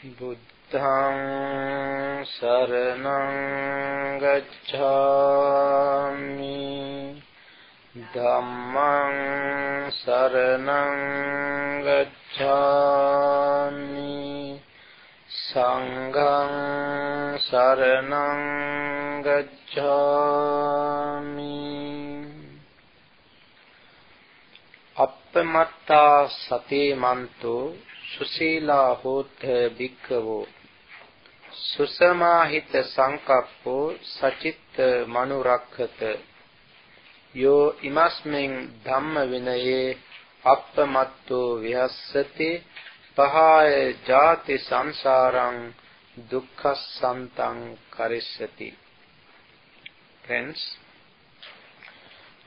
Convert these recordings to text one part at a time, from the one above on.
බුද්ධං සරණං ගච්ඡාමි ධම්මං සරණං ගච්ඡාමි සංඝං සරණං ගච්ඡාමි අප්පමත්තා සතේ මන්තෝ සුශීලා හෝත භික්ඛවෝ සුසමාහිත සංකප්පෝ සචිත්ත මනුරක්ඛත යෝ ඉමස්මින් ධම්ම විනයේ අප්පමත්තෝ විහස්සති පහය ජාති සංසාරං දුක්ඛසන්තං කරිස්සති. Friends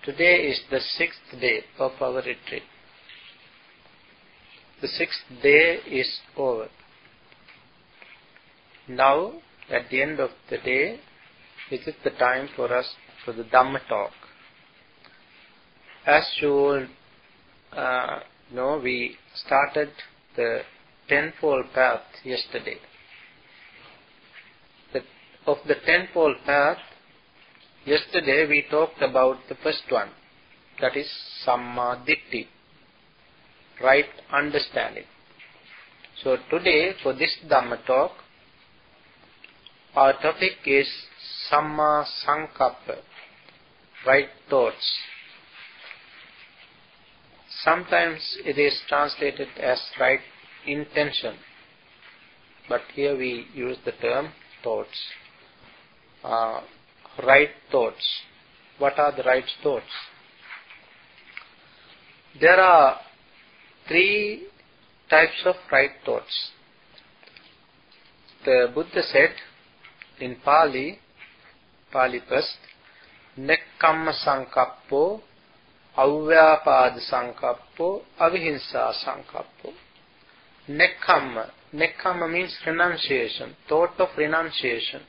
today is the sixth day of our retreat. The sixth day is over. Now, at the end of the day, it is the time for us for the Dhamma talk. As you all uh, know, we started the tenfold path yesterday. The, of the tenfold path, yesterday we talked about the first one, that is Samma Ditthi right understanding. So today for this Dhamma talk, our topic is Samma Sankappa, right thoughts. Sometimes it is translated as right intention, but here we use the term thoughts. Uh, right thoughts. What are the right thoughts? There are three types of right thoughts. The Buddha said in Pali, Pali first, Nekkamma Sankappo, Avyapada Sankappo, Avihinsa Sankappo. Nekkamma. Nekkamma means renunciation, thought of renunciation.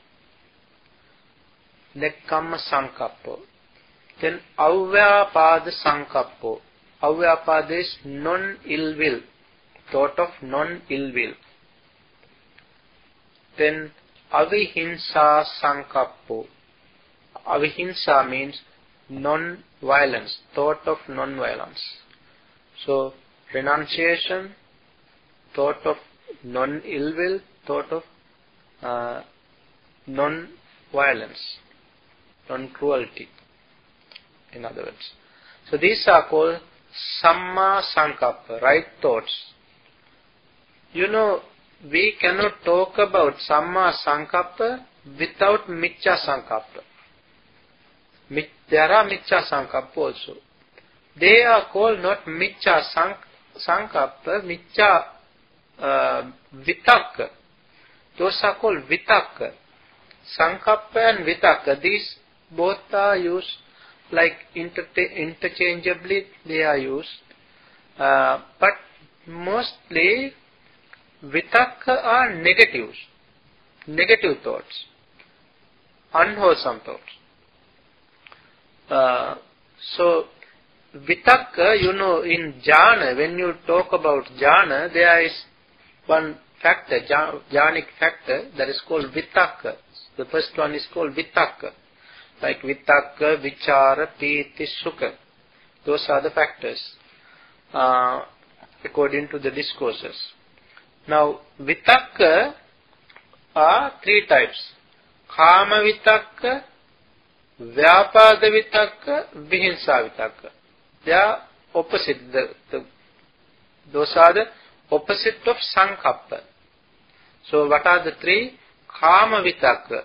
Nekkamma Sankappo. Then Avyapada Sankappo. Avyapada is non-ill will, thought of non-ill will. Then avihinsa sankappo. Avihinsa means non-violence, thought of non-violence. So renunciation, thought of non-ill will, thought of uh, non-violence, non-cruelty, in other words. So these are called Samma Sankappa, right thoughts. You know, we cannot talk about Samma Sankappa without Miccha Sankappa. There are Miccha Sankappa also. They are called not Miccha Sankappa, Miccha uh, Vitakka. Those are called Vitakka. Sankappa and Vitakka, these both are used like interchangeably they are used. Uh, but mostly vitakka are negatives, negative thoughts, unwholesome thoughts. Uh, so vitakka, you know, in jhana, when you talk about jhana, there is one factor, jhanic factor, that is called vitakka. The first one is called vitakka like vitakka, vichara, piti, sukha. Those are the factors uh, according to the discourses. Now, vitakka are three types. Kama vitakka, vyapada vitakka, vihinsa vitakka. They are opposite. The, the, those are the opposite of sankappa. So what are the three? Kama vitakka.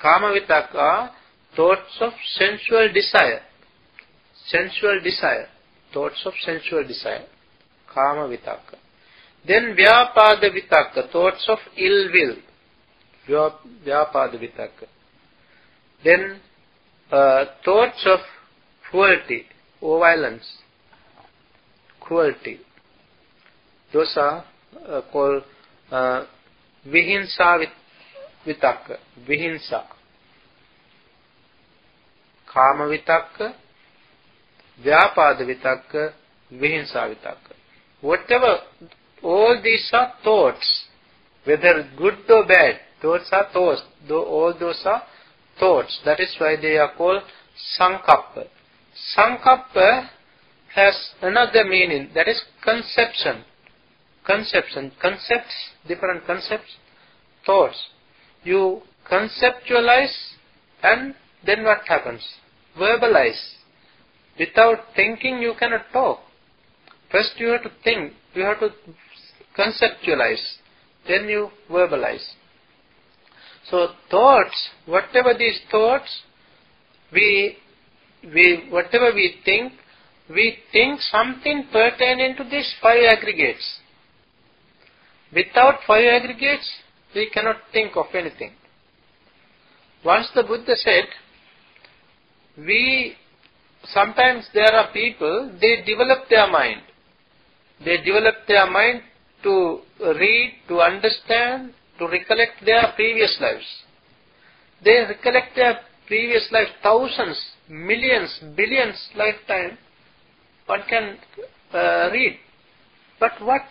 Kama vitakka are thoughts of sensual desire. Sensual desire. Thoughts of sensual desire. Kama vitaka. Then vyapada vitaka. Thoughts of ill will. Vyapada vitaka. Then uh, thoughts of cruelty or violence. Cruelty. Those are uh, called uh, vihinsa vitaka. Vihinsa. කාම විතක්ක, ව්‍යාපාද විතක්ක, විහිංසා විතක්ක. Whatever, all these are thoughts. Whether good or bad, those are thoughts. All those are thoughts. That is why they are called sankappa. Sankappa has another meaning, that is conception. Conception. Concepts, different concepts, thoughts. You conceptualize and then what happens? Verbalize. Without thinking you cannot talk. First you have to think, you have to conceptualize, then you verbalize. So thoughts, whatever these thoughts, we, we, whatever we think, we think something pertaining to these five aggregates. Without five aggregates, we cannot think of anything. Once the Buddha said, we, sometimes there are people, they develop their mind. They develop their mind to read, to understand, to recollect their previous lives. They recollect their previous life, thousands, millions, billions lifetime, one can uh, read. But what?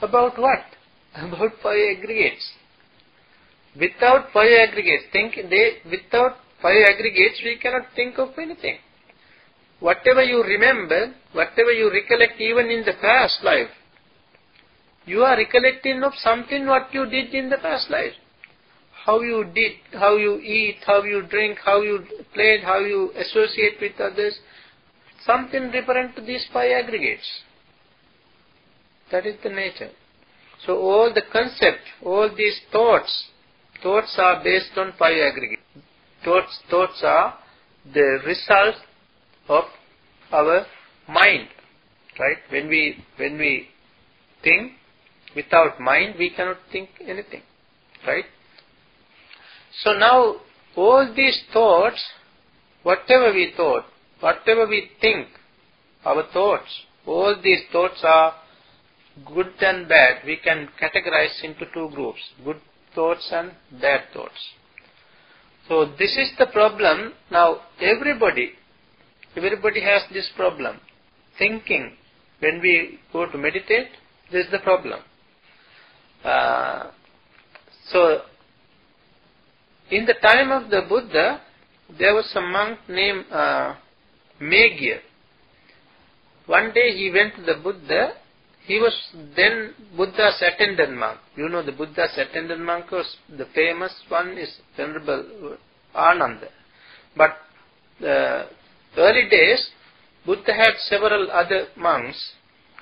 About what? About five aggregates. Without five aggregates, think they, without five aggregates, we cannot think of anything. Whatever you remember, whatever you recollect even in the past life, you are recollecting of something what you did in the past life. How you did, how you eat, how you drink, how you played, how you associate with others. Something different to these five aggregates. That is the nature. So all the concept, all these thoughts, thoughts are based on five aggregates. Thoughts, thoughts are the result of our mind. Right? When we, when we think, without mind we cannot think anything. Right? So now, all these thoughts, whatever we thought, whatever we think, our thoughts, all these thoughts are good and bad. We can categorize into two groups, good thoughts and bad thoughts. So this is the problem. Now everybody, everybody has this problem. Thinking, when we go to meditate, this is the problem. Uh, so in the time of the Buddha, there was a monk named uh, Meghiya. One day he went to the Buddha. He was then Buddha's attendant monk. You know the Buddha's attendant monk was the famous one is Venerable Ananda. But the early days, Buddha had several other monks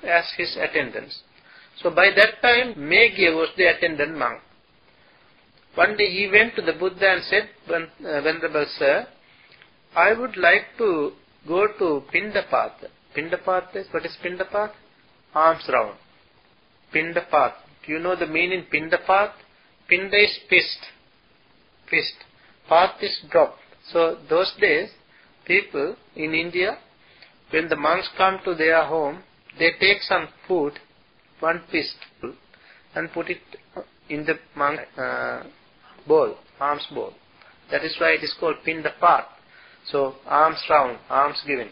as his attendants. So by that time, Meghiya was the attendant monk. One day he went to the Buddha and said, uh, Venerable Sir, I would like to go to. Pindapata is, what is Pindapata? Alms round. Pindapat. Do you know the meaning Pindapat? Pinda is fist. Fist. Path is drop. So those days, people in India, when the monks come to their home, they take some food, one fist, and put it in the monk uh, bowl, alms bowl. That is why it is called Pindapat. So alms round, alms given.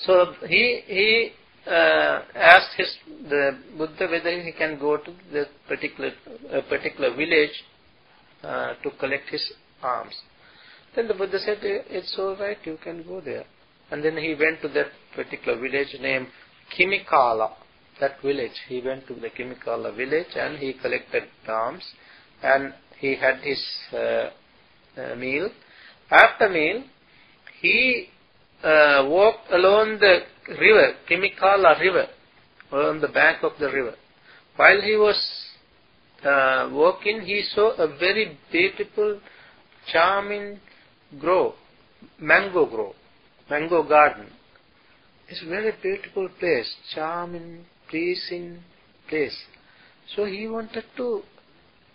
So he he uh, asked his the Buddha whether he can go to the particular uh, particular village uh, to collect his alms. Then the Buddha said, "It's all right, you can go there." And then he went to that particular village named Kimikala. That village, he went to the Kimikala village and he collected alms, and he had his uh, uh, meal after meal, he uh, walked along the river, Kimikala river, on the bank of the river. While he was uh, walking, he saw a very beautiful, charming grove, mango grove, mango garden. It's a very beautiful place, charming, pleasing place. So he wanted to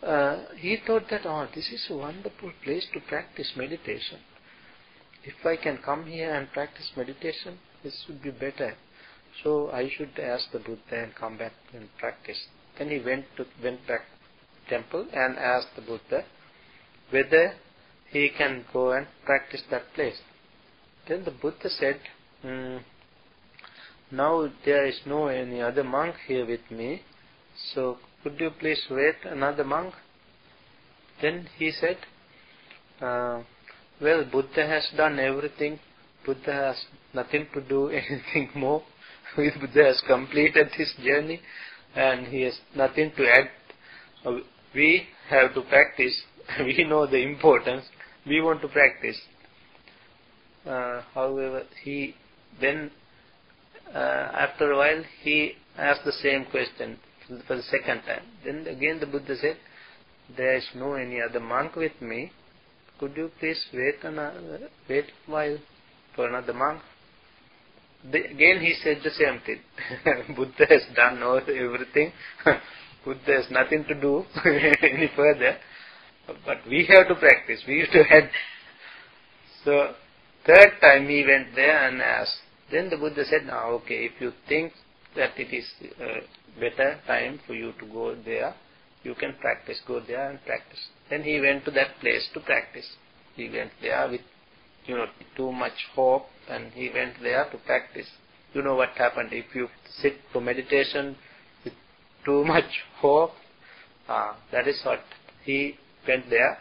uh, he thought that, oh, this is a wonderful place to practice meditation. If I can come here and practice meditation, this would be better. So I should ask the Buddha and come back and practice. Then he went to went back temple and asked the Buddha whether he can go and practice that place. Then the Buddha said, mm, now there is no any other monk here with me, so could you please wait another monk? Then he said, uh, well, Buddha has done everything. Buddha has nothing to do anything more. Buddha has completed his journey and he has nothing to add. We have to practice. we know the importance. We want to practice. Uh, however, he then, uh, after a while, he asked the same question for the second time. Then again the Buddha said, there is no any other monk with me. Could you please wait another, wait a while for another monk? Again he said the same thing. Buddha has done all everything. Buddha has nothing to do any further. But we have to practice. We have to head. So third time he went there and asked. Then the Buddha said, now okay, if you think that it is a better time for you to go there, you can practice. Go there and practice. Then he went to that place to practice. He went there with, you know, too much hope and he went there to practice. You know what happened if you sit for meditation with too much hope. Uh, that is what he went there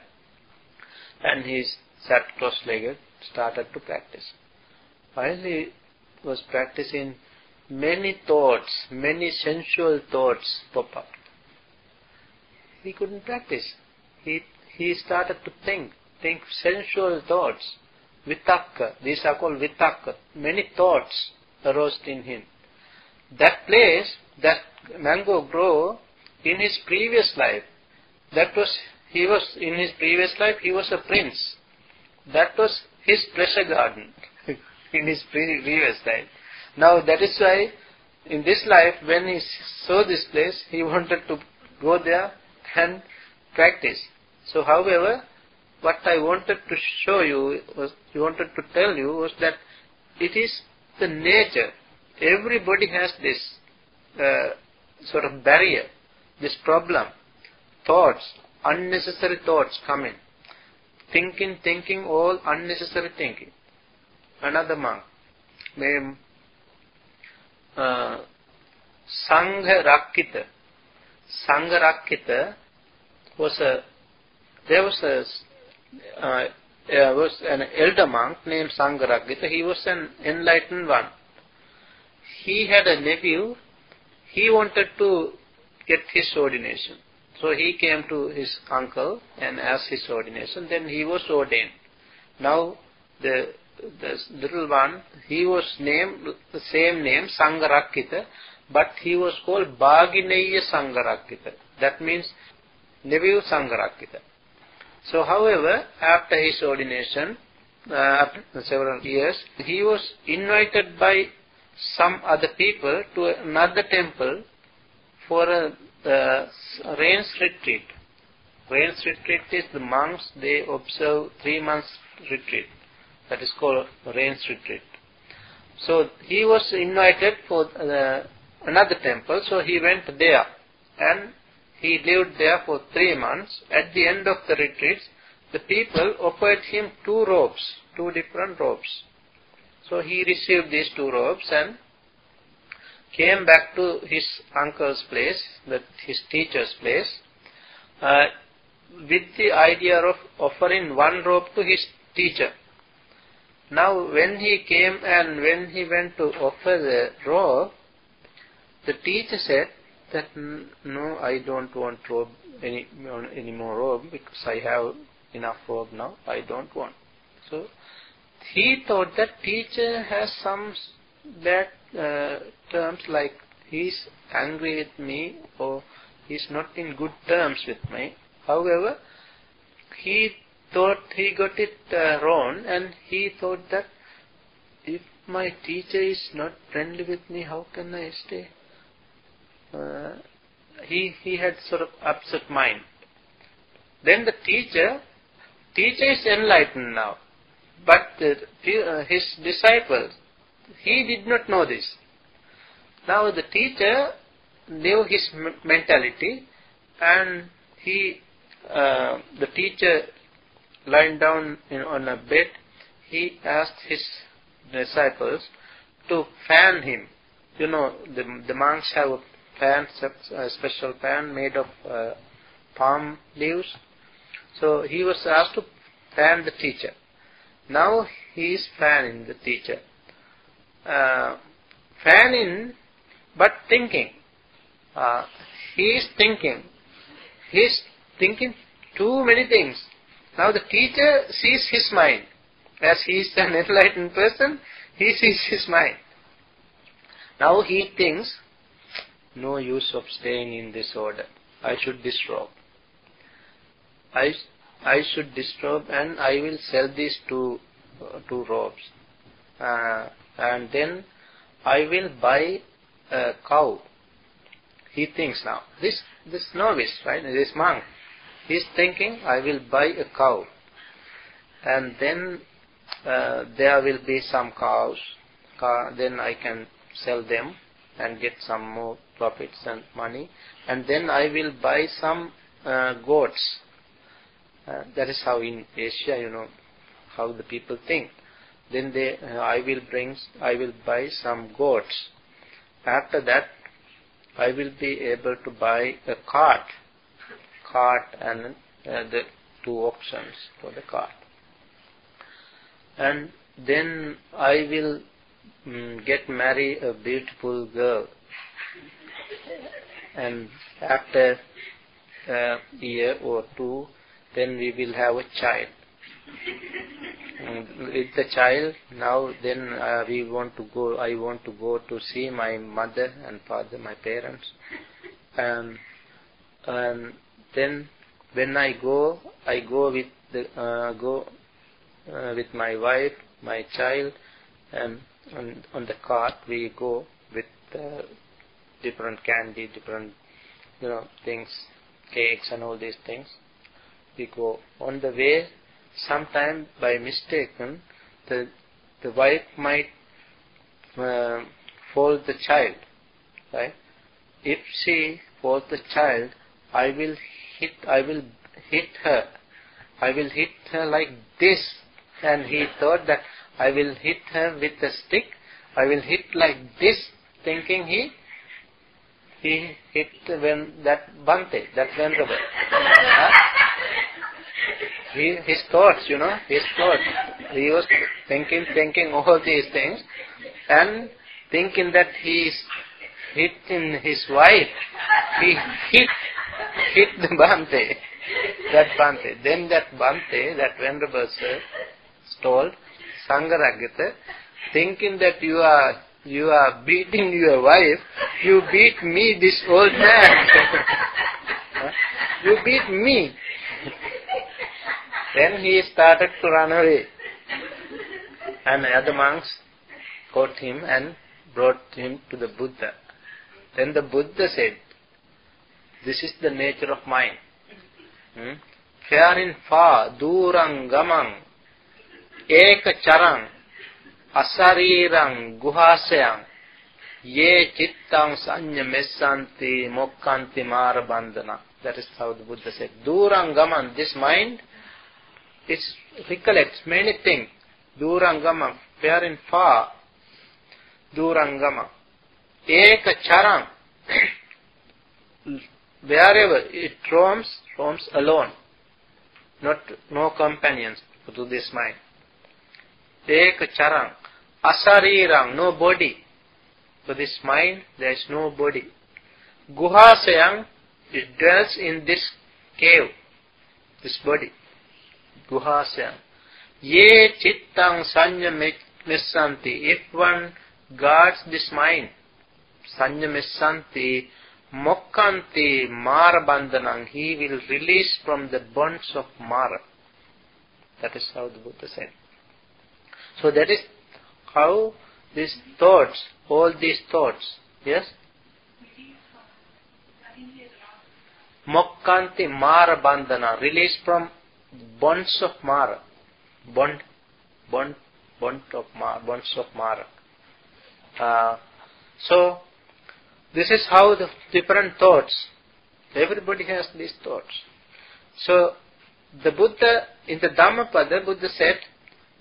and he sat cross-legged, started to practice. Finally was practicing many thoughts, many sensual thoughts pop up. He couldn't practice. He, he started to think, think sensual thoughts. Vitakka, these are called vitakka. Many thoughts arose in him. That place, that mango grow in his previous life, that was, he was, in his previous life, he was a prince. That was his pleasure garden in his previous life. Now that is why in this life when he saw this place, he wanted to go there and practice. So however, what I wanted to show you, was wanted to tell you was that it is the nature. Everybody has this uh, sort of barrier, this problem, thoughts, unnecessary thoughts coming. Thinking, thinking, all unnecessary thinking. Another monk named uh, Sangharakkhita. Sangha was a, there was a, uh, there was an elder monk named Sangharakkhita He was an enlightened one. He had a nephew. He wanted to get his ordination. So he came to his uncle and asked his ordination. Then he was ordained. Now the the little one, he was named the same name, Sangharakkhita, but he was called Bhagineya Sangharakkhita. That means nephew Sangharakkhita. So, however, after his ordination, uh, after several years, he was invited by some other people to another temple for a uh, rains retreat. Rains retreat is the monks, they observe three months retreat. That is called rains retreat. So he was invited for uh, another temple, so he went there and he lived there for three months. At the end of the retreat, the people offered him two robes, two different robes. So he received these two robes and came back to his uncle's place, the, his teacher's place, uh, with the idea of offering one robe to his teacher. Now when he came and when he went to offer the robe, the teacher said that no, I don't want robe any any more robe because I have enough robe now. I don't want. So he thought that teacher has some bad uh, terms like he's angry with me or he's not in good terms with me. However, he thought he got it uh, wrong and he thought that if my teacher is not friendly with me, how can I stay? Uh, he, he had sort of upset mind. Then the teacher, teacher is enlightened now, but uh, his disciples, he did not know this. Now the teacher knew his mentality and he, uh, the teacher lying down on a bed, he asked his disciples to fan him. You know, the, the monks have a fan, special fan made of uh, palm leaves. So he was asked to fan the teacher. Now he is fanning the teacher. Uh, fanning, but thinking. Uh, he is thinking. He is thinking too many things. Now the teacher sees his mind. As he is an enlightened person, he sees his mind. Now he thinks, no use of staying in this order. I should disrobe. I, I should disrobe and I will sell these two, uh, two robes. Uh, and then I will buy a cow. He thinks now. This, this novice, right, this monk, he's thinking, I will buy a cow. And then uh, there will be some cows. then I can sell them and get some more profits and money. And then I will buy some uh, goats. Uh, that is how in Asia, you know, how the people think. Then they, uh, I will bring, I will buy some goats. After that, I will be able to buy a cart, cart and uh, the two options for the cart. And then I will mm, get marry a beautiful girl. And after a year or two, then we will have a child. And with the child, now then uh, we want to go, I want to go to see my mother and father, my parents. And, and then when I go, I go with the, uh, go uh, with my wife, my child, and on, on the cart we go with uh, different candy, different you know things, cakes and all these things. We go on the way. Sometime by mistaken, the the wife might uh, fall the child, right? If she falls the child, I will hit. I will hit her. I will hit her like this, and he thought that I will hit her with a stick. I will hit like this, thinking he he hit when that Bhante, that venerable. he, his thoughts, you know, his thoughts. He was thinking, thinking all these things, and thinking that he is hitting his wife. He hit hit the Bhante, that Bhante. Then that Bhante, that venerable sir, told Sangharakkhita, thinking that you are you are beating your wife, you beat me, this old man. you beat me. then he started to run away. And other monks caught him and brought him to the Buddha. Then the Buddha said, This is the nature of mind. Hmm? Faring far, durang gamang, ඒක චරං අසරීරං ගුහාසයන් යේ චිත්තං සංඤ මෙස්සන්ති මොක්ඛන්ති මාර බන්ධන that is how the buddha said durang gaman this mind it recollects many things. durang gaman wherein far. durang gaman eka charam wherever it roams roams alone. Not no companions to this mind. Ek charang. Asarirang, no body. So this mind, there is no body. Guhasayang, it dwells in this cave, this body. Guhasayang. Ye chittang sanya missanti. If one guards this mind, sanya missanti, mokkanti mara bandhanang, he will release from the bonds of mara. That is how the Buddha said. So that is how these thoughts, all these thoughts, yes? Mokkanti Mara Bandhana, release from bonds of Mara. Bond, bond, bond of Mara, bonds of Mara. Uh, so, this is how the different thoughts, everybody has these thoughts. So, the Buddha, in the Dhammapada, Buddha said,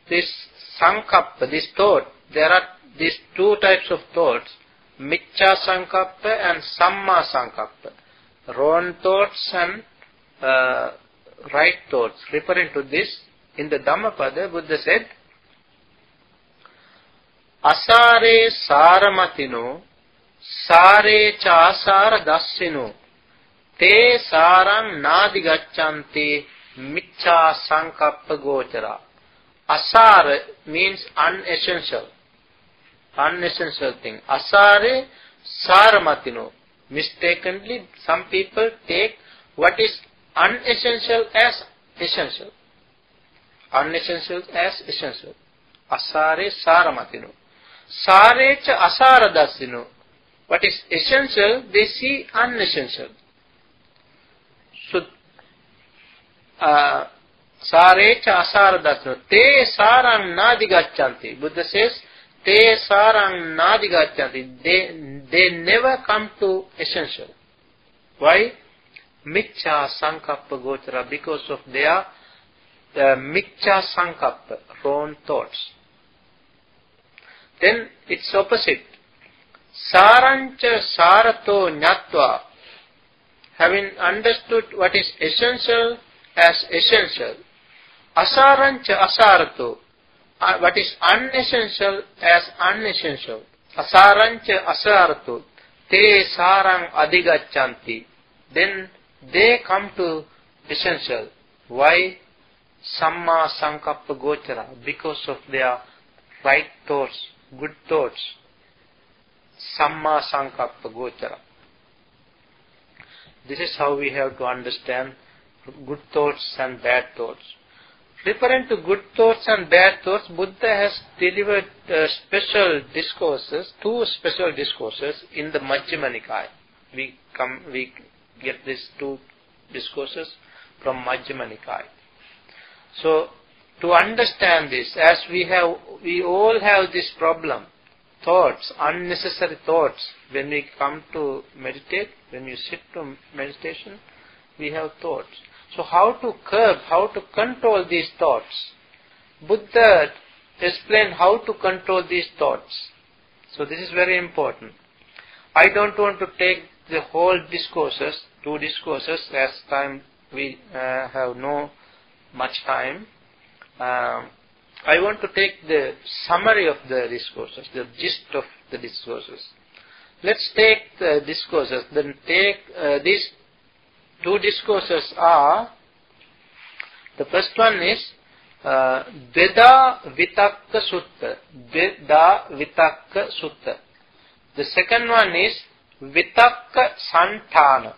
this sankappa, this thought, there are these two types of thoughts. Michya Sankappa and Samma Sankappa. Wrong thoughts and uh, right thoughts. Referring to this, in the Dhammapada, Buddha said, Asare Saramatino, Sare Chasara Dassino, Te Sarang Nadi Gachanti, Michya Sankappa Gochara. Asara means unessential. Unessential thing. Asare Saramatino. Mistakenly, some people take what is unessential as essential. Unessential as essential. Asare Saramatino. Sare Sarecha Asaradasino. What is essential, they see unessential. So, uh, Sarecha asaradasno. Te sarang nadigachanti. Buddha says, Te sarang nadigachanti. They, they never come to essential. Why? Michya sankappa gochara. Because of their uh, michya sankappa, wrong thoughts. Then it's opposite. Sarancha sarato nyatva. Having understood what is essential as essential, Asarancha asarato. What is unessential as unessential. Asarancha asarato. Te sarang adigachanti. Then they come to essential. Why? Samma sankappa gochara. Because of their right thoughts, good thoughts. Samma sankappa gochara. This is how we have to understand good thoughts and bad thoughts. Referring to good thoughts and bad thoughts, Buddha has delivered uh, special discourses, two special discourses in the Majjhima Nikaya. We come, we get these two discourses from Majjhima Nikaya. So, to understand this, as we have, we all have this problem, thoughts, unnecessary thoughts, when we come to meditate, when we sit to meditation, we have thoughts. So how to curb, how to control these thoughts? Buddha explained how to control these thoughts. So this is very important. I don't want to take the whole discourses, two discourses, as time we uh, have no much time. Um, I want to take the summary of the discourses, the gist of the discourses. Let's take the discourses, then take uh, these two discourses are the first one is uh, Veda Vitakka Sutta. Dvedhavitakka Sutta. The second one is Vitakka Santhana.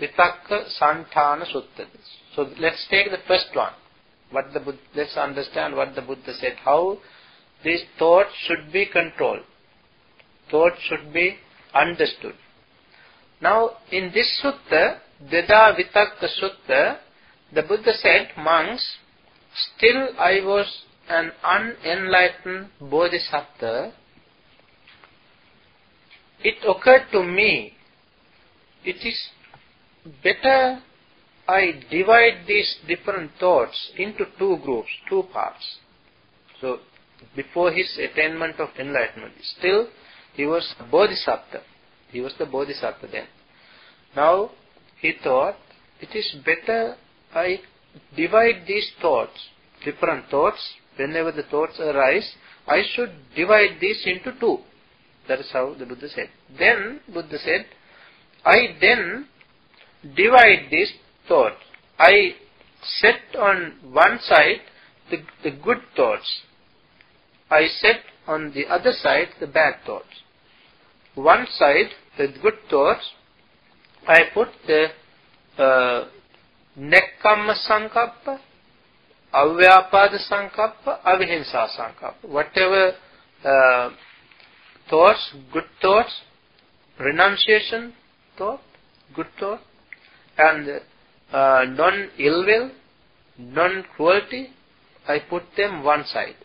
Vitakka Santhana Sutta. So let's take the first one. What the Buddha, let's understand what the Buddha said. How these thoughts should be controlled. Thoughts should be understood. Now, in this sutta, Dvedhavitakka Sutta, the Buddha said, monks, still I was an unenlightened bodhisattva. It occurred to me, it is better I divide these different thoughts into two groups, two parts. So, before his attainment of enlightenment, still he was a bodhisattva. He was the bodhisattva then. Now, he thought, it is better I divide these thoughts, different thoughts, whenever the thoughts arise, I should divide these into two. That is how the Buddha said. Then, Buddha said, I then divide these thoughts. I set on one side the, the good thoughts. I set on the other side the bad thoughts. One side, the good thoughts, I put the uh, Nekkamma sankappa, avyapada sankappa, sankappa. Whatever uh, thoughts, good thoughts, renunciation thought, good thought, and uh, non-ill will, non-cruelty, I put them one side.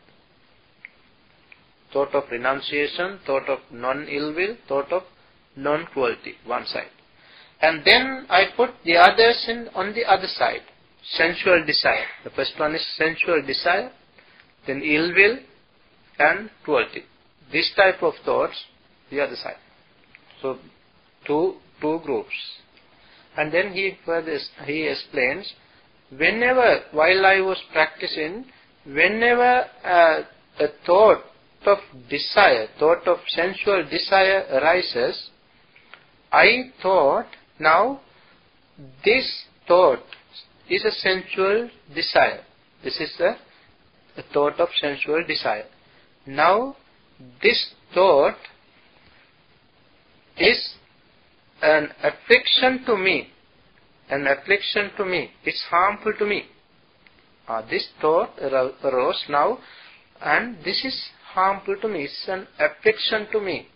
Thought of renunciation, thought of non-ill will, thought of non-cruelty, one side. And then I put the others in on the other side. Sensual desire. The first one is sensual desire, then ill will and cruelty. This type of thoughts the other side. So two two groups. And then he further he explains, whenever while I was practicing, whenever uh, a thought of desire, thought of sensual desire arises, I thought now this thought is a sensual desire. This is a, a thought of sensual desire. Now this thought is an affliction to me. An affliction to me. It's harmful to me. Uh, this thought arose now and this is harmful to me. It's an affliction to me.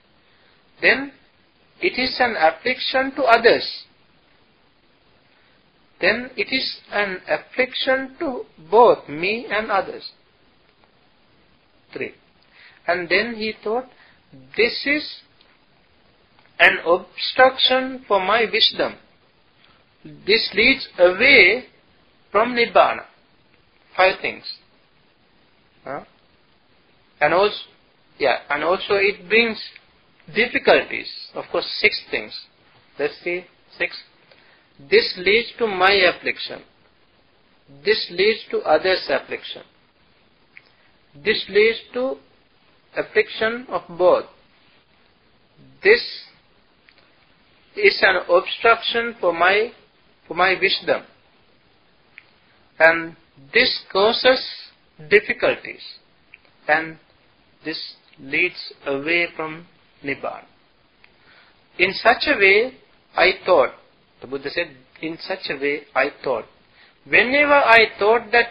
Then it is an affliction to others. Then it is an affliction to both me and others. Three. And then he thought, this is an obstruction for my wisdom. This leads away from Nibbana. Five things. Huh? And also, yeah, and also it brings difficulties. Of course, six things. Let's see, six. This leads to my affliction. This leads to others' affliction. This leads to affliction of both. This is an obstruction for my for my wisdom. And this causes difficulties. And this leads away from Nibbana. In such a way, I thought, the Buddha said, in such a way, I thought. Whenever I thought that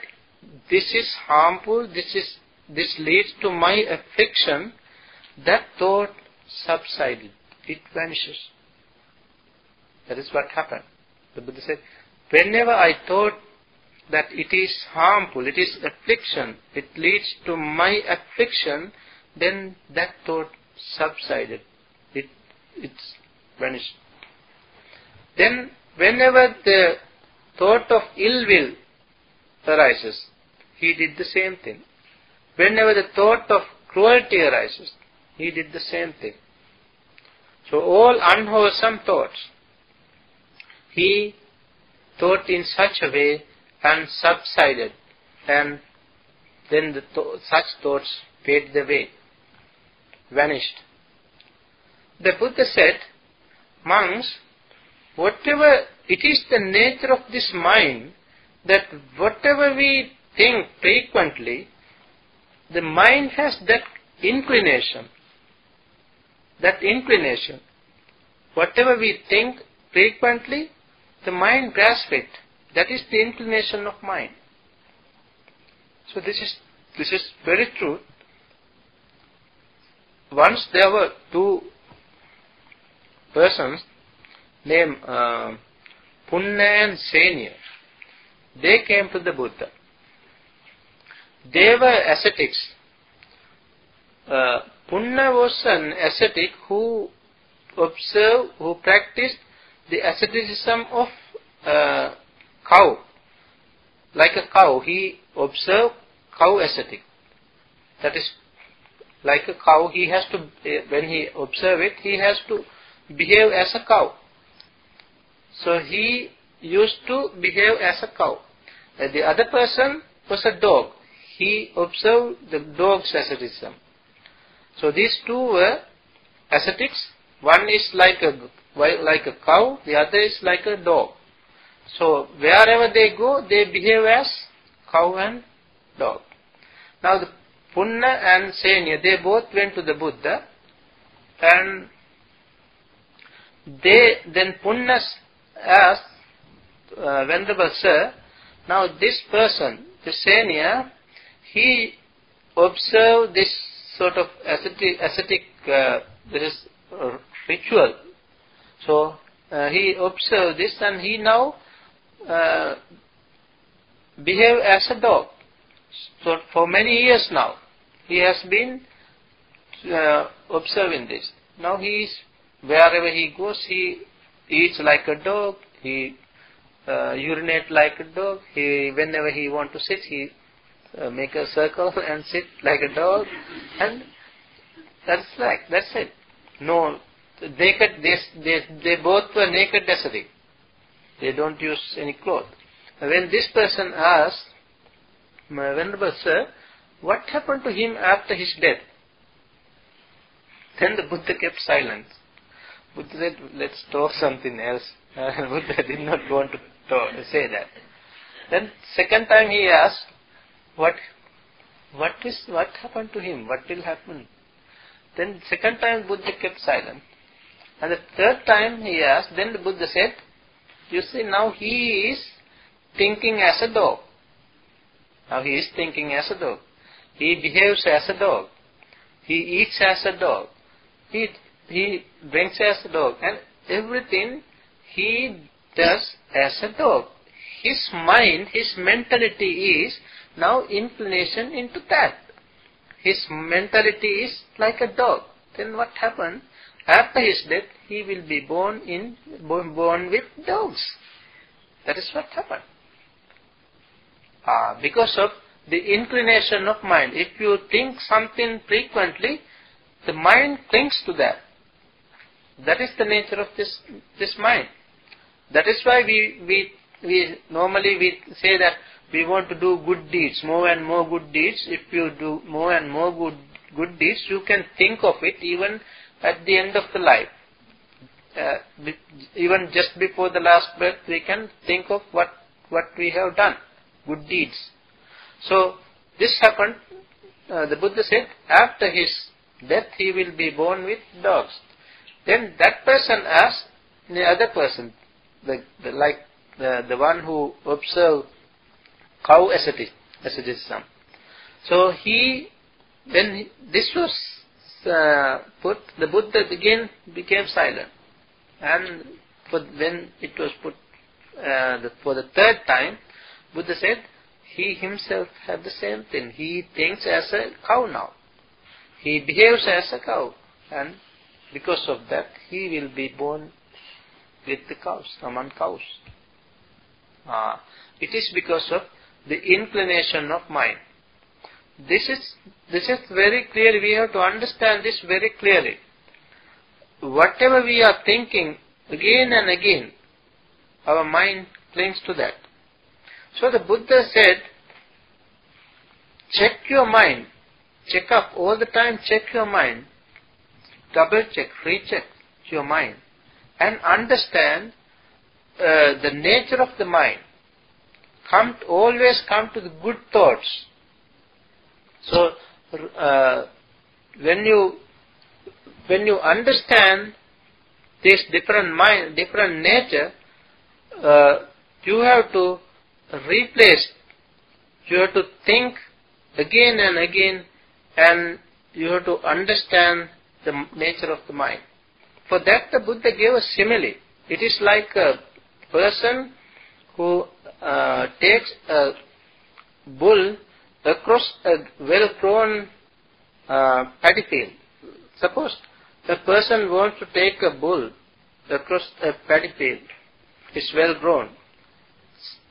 this is harmful, this is this leads to my affliction, that thought subsided. It vanishes. That is what happened. The Buddha said, whenever I thought that it is harmful, it is affliction, it leads to my affliction, then that thought subsided. It it's vanished. Then whenever the thought of ill will arises, he did the same thing. Whenever the thought of cruelty arises, he did the same thing. So all unwholesome thoughts, he thought in such a way and subsided, and then the th- such thoughts faded away, vanished. The Buddha said, monks, whatever it is the nature of this mind that whatever we think frequently, the mind has that inclination. That inclination. Whatever we think frequently, the mind grasps it. That is the inclination of mind. So this is this is very true. Once there were two persons named uh, Punna and Seniya. They came to the Buddha. They were ascetics. Uh, Punna was an ascetic who observed, who practiced the asceticism of uh, cow. Like a cow, he observed cow ascetic. That is, like a cow, he has to, eh, when he observe it, he has to behave as a cow. So he used to behave as a cow. The other person was a dog. He observed the dog's asceticism. So these two were ascetics. One is like a like a cow, the other is like a dog. So wherever they go, they behave as cow and dog. Now the Punna and Seniya, they both went to the Buddha and they then Punna asked, uh, Venerable Sir, now this person, the Seniya, he observed this sort of ascetic, ascetic uh, this uh, ritual. So uh, he observed this and he now uh, behave as a dog. So for many years now, he has been uh, observing this. Now he is, wherever he goes, he eats like a dog, he uh, urinate like a dog, he, whenever he want to sit, he uh, make a circle and sit like a dog, and that's like, that's it. no, naked, they, they, they both were naked ascetic. They don't use any cloth. When this person asked, my Venerable Sir, what happened to him after his death? Then the Buddha kept silence. Buddha said, let's talk something else. Buddha did not want to talk, say that. Then second time he asked, what, what is, what happened to him? What will happen? Then second time Buddha kept silent. And the third time he asked, then the Buddha said, you see now he is thinking as a dog. Now he is thinking as a dog. He behaves as a dog. He eats as a dog. He, he drinks as a dog. And everything he does as a dog. His mind, his mentality is now inclination into that. His mentality is like a dog. Then what happens? After his death, he will be born in born with dogs. That is what happened. Ah, because of the inclination of mind. If you think something frequently, the mind clings to that. That is the nature of this this mind. That is why we we we normally we say that we want to do good deeds, more and more good deeds. If you do more and more good good deeds, you can think of it even at the end of the life. Uh, even just before the last breath, we can think of what what we have done, good deeds. So this happened. Uh, the Buddha said after his death he will be born with dogs. Then that person asked the other person, the, the like the, the one who observed cow ascetic, asceticism. So he, when this was uh, put, the Buddha again became silent. And for, when it was put uh, the, for the third time, Buddha said, he himself had the same thing. He thinks as a cow now. He behaves as a cow. And because of that, he will be born with the cows, among cows. Uh, it is because of the inclination of mind. This is, this is very clear. We have to understand this very clearly. Whatever we are thinking again and again, our mind clings to that. So the Buddha said, check your mind. Check up all the time, check your mind. Double check, recheck your mind. And understand uh, the nature of the mind. Come to, always come to the good thoughts. So uh, when you when you understand this different mind, different nature, uh, you have to replace. You have to think again and again, and you have to understand the nature of the mind. For that, the Buddha gave a simile. It is like a person who uh, takes a bull across a well-grown uh, paddy field. Suppose a person wants to take a bull across a paddy field. It's well grown.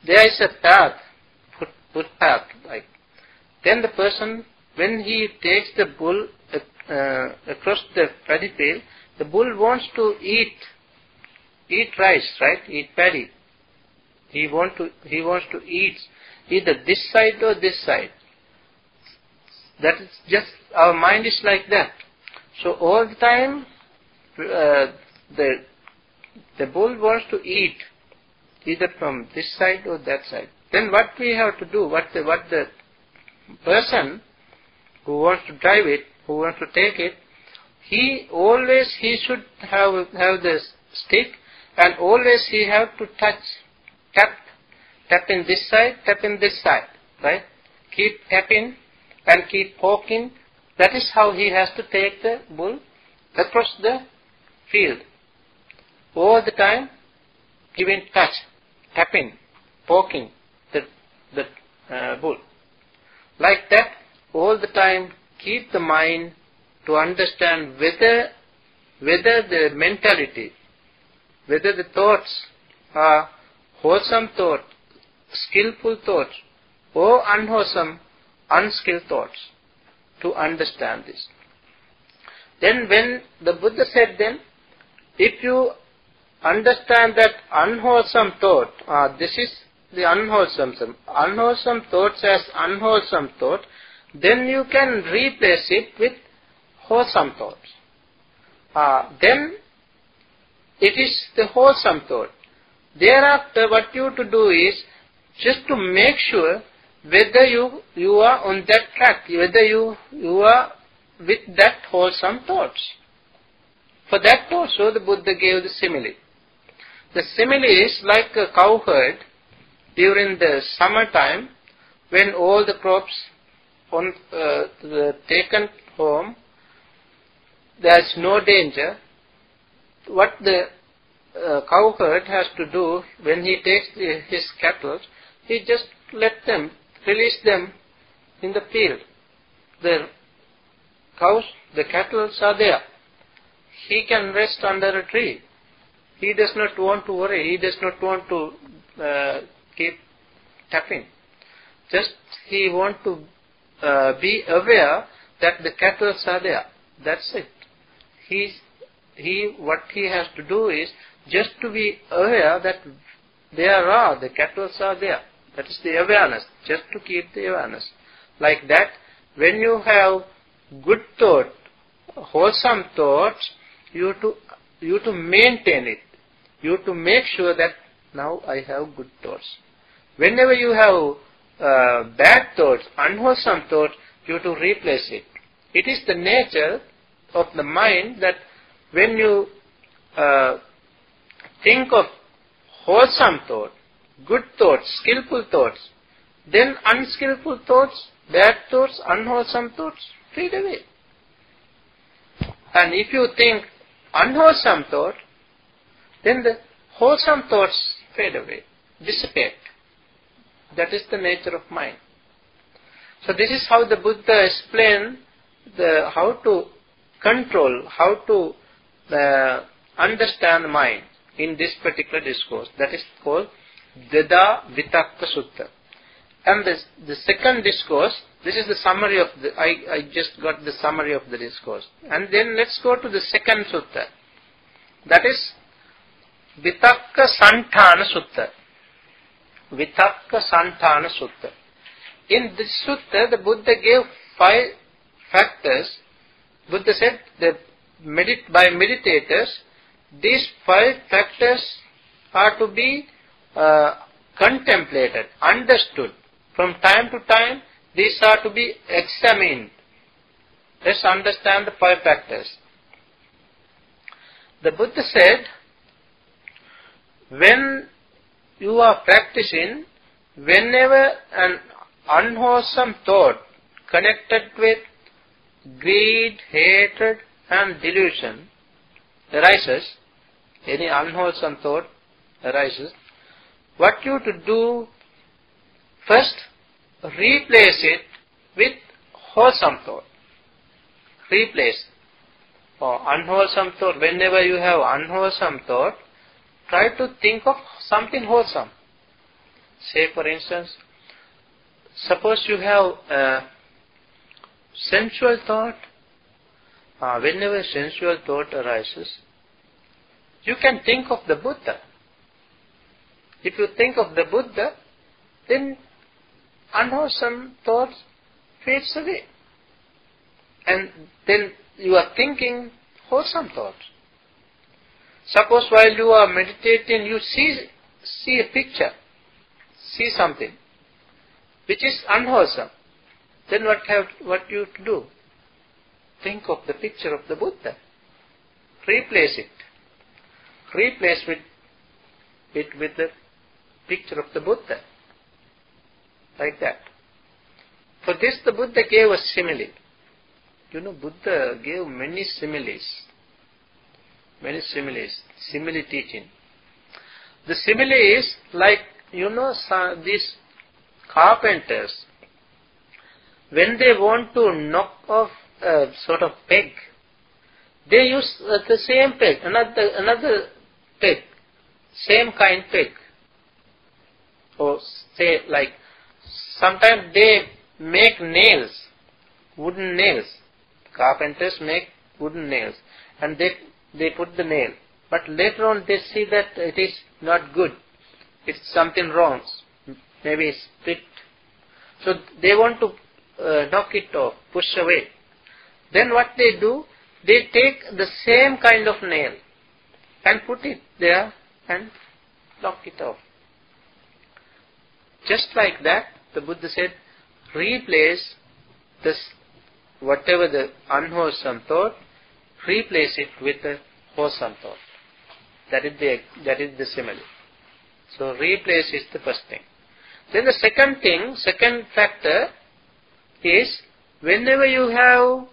There is a path, foot, footpath, like. Then the person, when he takes the bull uh, across the paddy field, the bull wants to eat, eat rice, right? Eat paddy. He want to, he wants to eat either this side or this side. That is just, our mind is like that. So all the time, uh, the, the bull wants to eat either from this side or that side. Then what we have to do, what the, what the person who wants to drive it, who wants to take it, he always, he should have, have the stick and always he have to touch, tap, tap in this side, tap in this side, right? Keep tapping and keep poking. That is how he has to take the bull across the field. All the time, giving touch, tapping, poking the, the uh, bull. Like that, all the time, keep the mind to understand whether, whether the mentality, whether the thoughts are wholesome thoughts, skillful thoughts, or unwholesome unskilled thoughts to understand this. Then when the Buddha said then, if you understand that unwholesome thought, uh, this is the unwholesome, unwholesome thoughts as unwholesome thought, then you can replace it with wholesome thoughts. Uh, then it is the wholesome thought. Thereafter, what you to do is just to make sure whether you you are on that track, whether you you are with that wholesome thoughts. For that also, the Buddha gave the simile. The simile is like a cowherd during the summertime when all the crops on uh, taken home, there's no danger. What the uh, cowherd has to do when he takes his cattle, he just let them, release them in the field. The cows, the cattle are there. He can rest under a tree. He does not want to worry. He does not want to uh, keep tapping. Just he want to uh, be aware that the cattle are there. That's it. He, he, what he has to do is just to be aware that there are, the cattle are there. That is the awareness, just to keep the awareness. Like that, when you have good thought, wholesome thoughts, you to, you to maintain it. You have to make sure that now I have good thoughts. Whenever you have uh, bad thoughts, unwholesome thoughts, you have to replace it. It is the nature of the mind that when you uh, think of wholesome thought, good thoughts, skillful thoughts, then unskillful thoughts, bad thoughts, unwholesome thoughts fade away. And if you think unwholesome thought, then the wholesome thoughts fade away, dissipate. That is the nature of mind. So this is how the Buddha explained the, how to control, how to uh, understand mind in this particular discourse. That is called Dvedhavitakka Sutta. And this, the second discourse, this is the summary of the, I, I just got the summary of the discourse. And then let's go to the second sutta. That is Vitakka Santhana Sutta. Vitakka Santhana Sutta. In this sutta, the Buddha gave five factors. Buddha said that medit- by meditators, these five factors are to be uh, contemplated, understood. From time to time, these are to be examined. Let's understand the five factors. The Buddha said, when you are practicing, whenever an unwholesome thought connected with greed, hatred, and delusion arises, any unwholesome thought arises, what you to do first replace it with wholesome thought. Replace. or unwholesome thought, whenever you have unwholesome thought, try to think of something wholesome. Say for instance, suppose you have a sensual thought, uh, whenever sensual thought arises, you can think of the Buddha. If you think of the Buddha, then unwholesome thoughts fades away. And then you are thinking wholesome thoughts. Suppose while you are meditating, you see, see a picture, see something, which is unwholesome. Then what have what you to do? Think of the picture of the Buddha. Replace it. Replace with, it with the picture of the Buddha. Like that. For this the Buddha gave a simile. You know, Buddha gave many similes. Many similes. Simile teaching. The simile is like, you know, some, these carpenters, when they want to knock off a sort of peg, they use the same peg, another, another peg, same kind peg. Or say like, sometimes they make nails, wooden nails. Carpenters make wooden nails, and they they put the nail. But later on they see that it is not good. It's something wrong. Maybe it's split. So they want to uh, knock it off, push away. Then what they do, they take the same kind of nail and put it there and knock it off. Just like that, the Buddha said, replace this whatever the unwholesome thought, replace it with a thought. That is the that is the simile. So replace is the first thing. Then the second thing, second factor is whenever you have,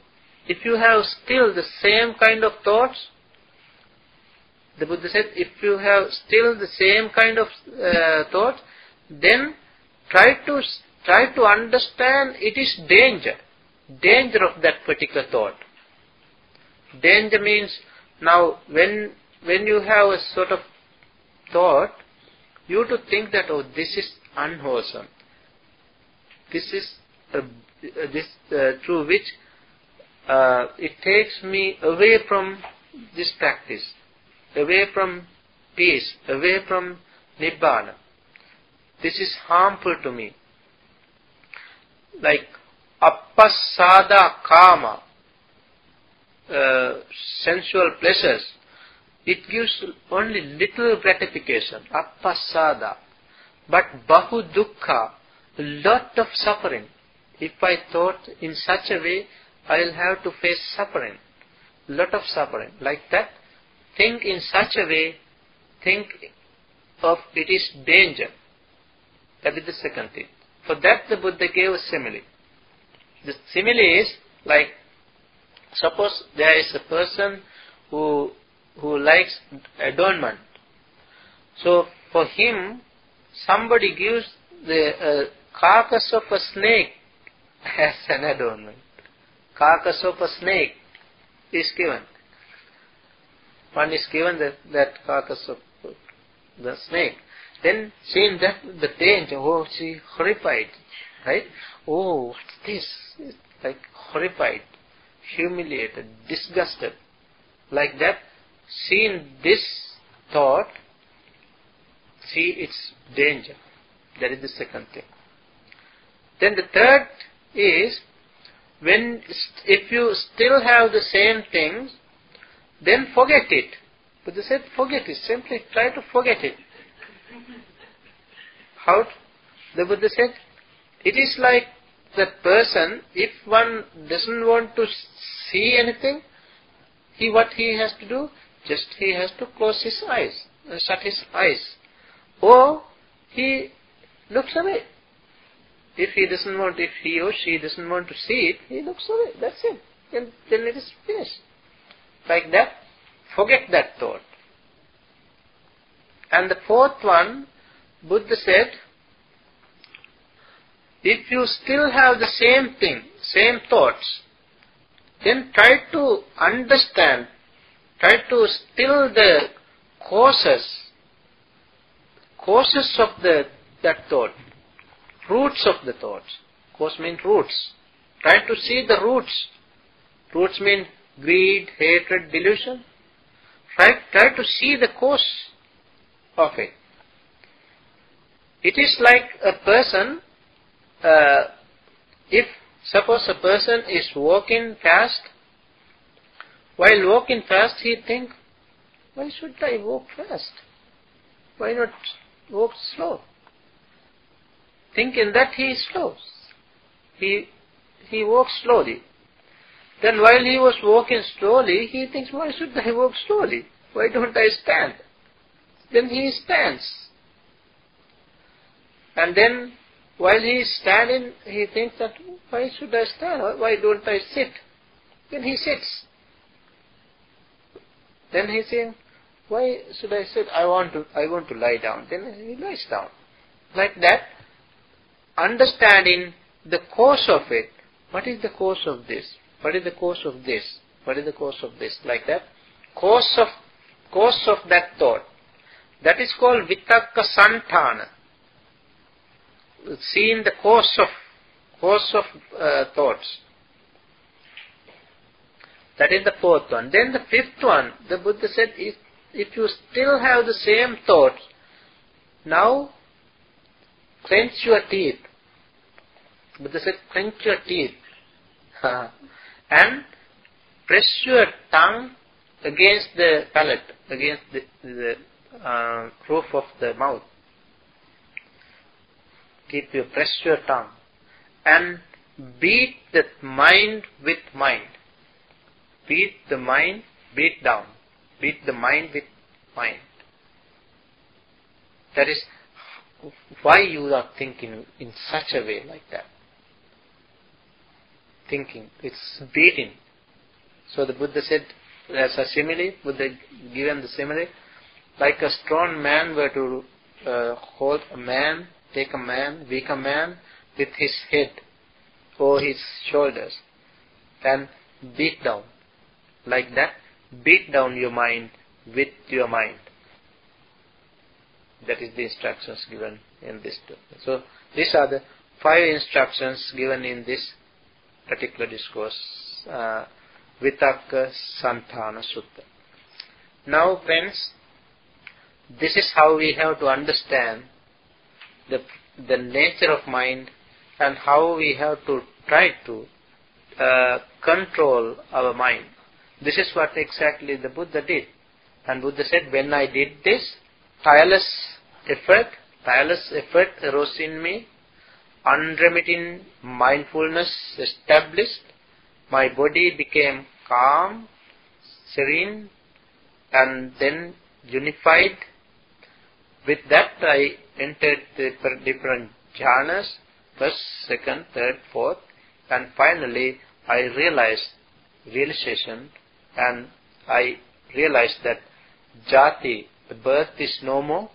if you have still the same kind of thoughts, the Buddha said, if you have still the same kind of uh, thought, then try to try to understand it is danger, danger of that particular thought. Danger means now when when you have a sort of thought, you to think that oh this is unwholesome. This is uh, this uh, through which uh, it takes me away from this practice, away from peace, away from nibbana. This is harmful to me. Like appasada kama, uh, sensual pleasures, it gives only little gratification, appasada. But bahu dukkha, lot of suffering. If I thought in such a way, I'll have to face suffering, lot of suffering. Like that, think in such a way, think of it is danger. That is the second thing. For that the Buddha gave a simile. The simile is like, suppose there is a person who who likes adornment. So for him, somebody gives the uh, carcass of a snake as an adornment. Carcass of a snake is given. One is given that, that carcass of the snake. Then seeing that the danger, oh, she horrified, right? Oh, what's this? Like horrified, humiliated, disgusted. Like that, seeing this thought, see its danger. That is the second thing. Then the third is when if you still have the same things, then forget it. Buddha said, forget it. Simply try to forget it. How? The Buddha said, it is like that person, if one doesn't want to see anything, he what he has to do? Just he has to close his eyes, uh, shut his eyes. Or he looks away. If he doesn't want, if he or she doesn't want to see it, he looks away. That's it. And then it is finished. Like that, forget that thought. And the fourth one, Buddha said, if you still have the same thing, same thoughts, then try to understand, try to still the causes, causes of the that thought roots of the thoughts. Cause means roots. Try to see the roots. Roots mean greed, hatred, delusion. Try, try to see the cause of it. It is like a person, uh, if suppose a person is walking fast, while walking fast he think, why should I walk fast? Why not walk slow? thinking that he is slow. He, he walks slowly. Then while he was walking slowly, he thinks, why should I walk slowly? Why don't I stand? Then he stands. And then while he is standing, he thinks that, why should I stand? Why don't I sit? Then he sits. Then he says, why should I sit? I want to, I want to lie down. Then he lies down. Like that, understanding the cause of it. What is the cause of this? What is the cause of this? What is the cause of this? Like that. Cause of cause of that thought. That is called vitakka santhana. Seeing the course of cause of uh, thoughts. That is the fourth one. Then the fifth one, the Buddha said, if, if you still have the same thoughts, now clench your teeth. Buddha said, clench your teeth. and press your tongue against the palate, against the, the uh, roof of the mouth. Keep your press your tongue and beat the mind with mind. Beat the mind, beat down. Beat the mind with mind. That is why you are thinking in such a way like that. Thinking, it's beating. So the Buddha said, as a simile, Buddha given the simile, like a strong man were to uh, hold a man, take a man, weaker man with his head or his shoulders and beat down. Like that, beat down your mind with your mind. That is the instructions given in this. So these are the five instructions given in this particular discourse, uh, Vitakka Santhana Sutta. Now friends, this is how we have to understand the, the nature of mind and how we have to try to uh, control our mind. This is what exactly the Buddha did. And Buddha said, when I did this, tireless effort, tireless effort arose in me, unremitting mindfulness established, my body became calm, serene, and then unified. With that I entered the different jhanas, first, second, third, fourth, and finally I realized realization and I realized that jati, the birth is no more,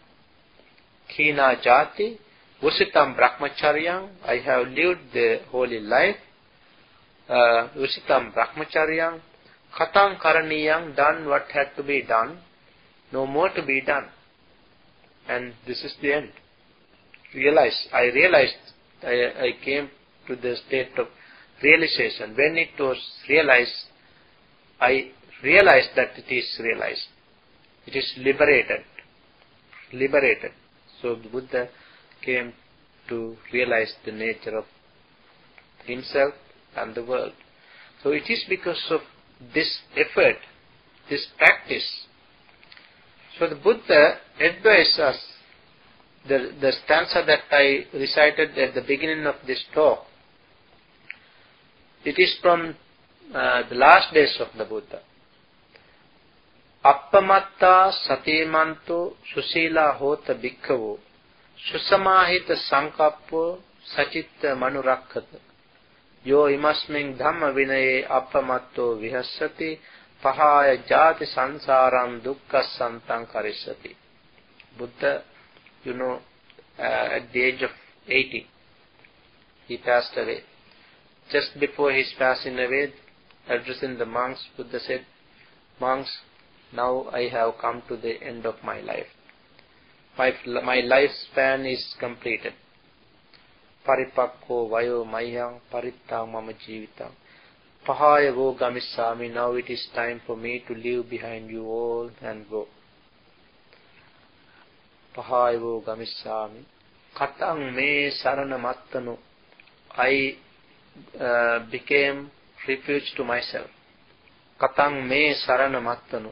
kina jati, usitam brahmacharyam, I have lived the holy life, uh, usitam brahmacharyam, katang karaniyam, done what had to be done, no more to be done. And this is the end. Realize, I realized, I, I came to the state of realization. When it was realized, I realized that it is realized. It is liberated. Liberated. So the Buddha came to realize the nature of himself and the world. So it is because of this effort, this practice. So the Buddha advised us, the, the stanza that I recited at the beginning of this talk, it is from uh, the last days of the Buddha. Appamatta satimanto susila hota bhikkhavo susamahita sankappo sachitta manurakkata yo imasmin dhamma vinaye appamatto vihassati jati sansaram dukkha santam karissati Buddha, you know, uh, at the age of 80, he passed away. Just before his passing away, addressing the monks, Buddha said, Monks, now I have come to the end of my life. My, my lifespan is completed. Paripakko vayo mayang parittang mama. Pahaya go gamisami. Now it is time for me to leave behind you all and go. Pahaya go gamisami. Katang me sarana. I uh, became refuge to myself. Katang me sarana mattanu.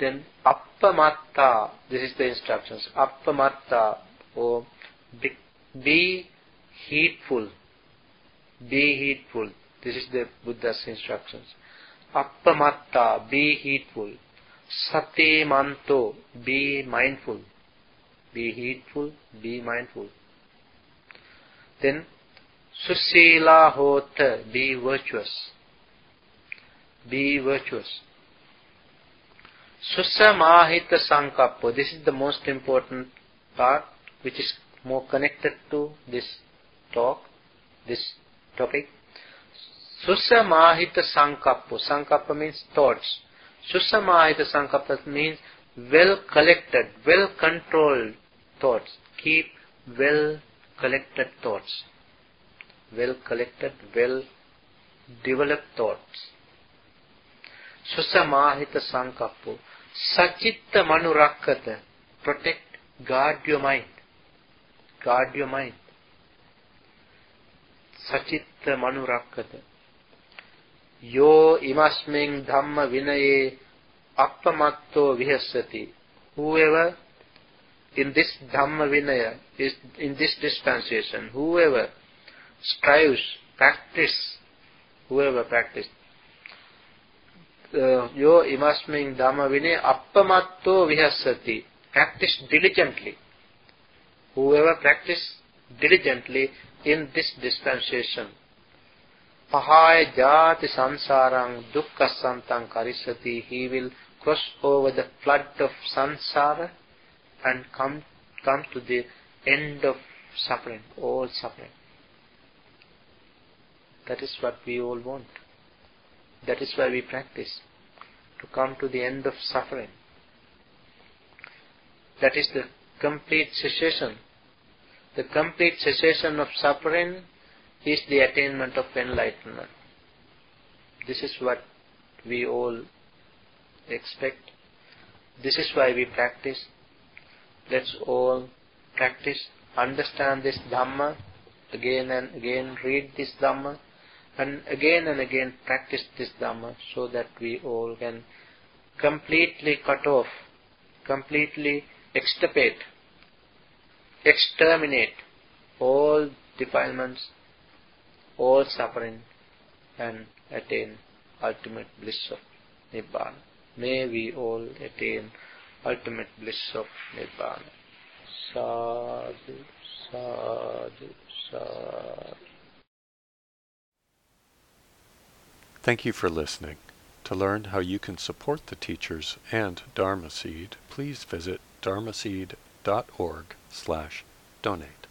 Then appamatta, this is the instructions. Appamatta, or be, be heedful. Be heedful. This is the Buddha's instructions. Appamatta, be heedful. Sati manto, be mindful. Be heedful, be mindful. Then Susila hota, be virtuous. Be virtuous. Susamahita sankappo, this is the most important part which is more connected to this talk, this topic. Susamahita sankappo, sankappa means thoughts. Susamahita sankappa means well collected, well controlled thoughts. Keep well collected thoughts well collected, well developed thoughts. Susamahita Sankappo. Sachitta Manurakkata. Protect, guard your mind. Guard your mind. Sachitta Manurakkata. Yo imasming dhamma vinaye appamatto vihasati. Whoever in this Dhamma Vinaya, is in this dispensation, whoever strives, practice, whoever practice, uh, yo imasmin Dhamma Vinaya appamatto vihasati, practice diligently. Whoever practice diligently in this dispensation, pahaya jati sansarang dukkha santang karisati, he will cross over the flood of sansara and come, come to the end of suffering, all suffering. That is what we all want. That is why we practice, to come to the end of suffering. That is the complete cessation. The complete cessation of suffering is the attainment of enlightenment. This is what we all expect. This is why we practice. Let's all practice, understand this Dhamma, again and again read this Dhamma, and again and again practice this Dhamma so that we all can completely cut off, completely extirpate, exterminate all defilements, all suffering, and attain ultimate bliss of Nibbana. May we all attain ultimate bliss of Nibbana. Sadhu, sadhu, sadhu. Thank you for listening. To learn how you can support the teachers and Dharma Seed, please visit dharmaseed.org slash donate.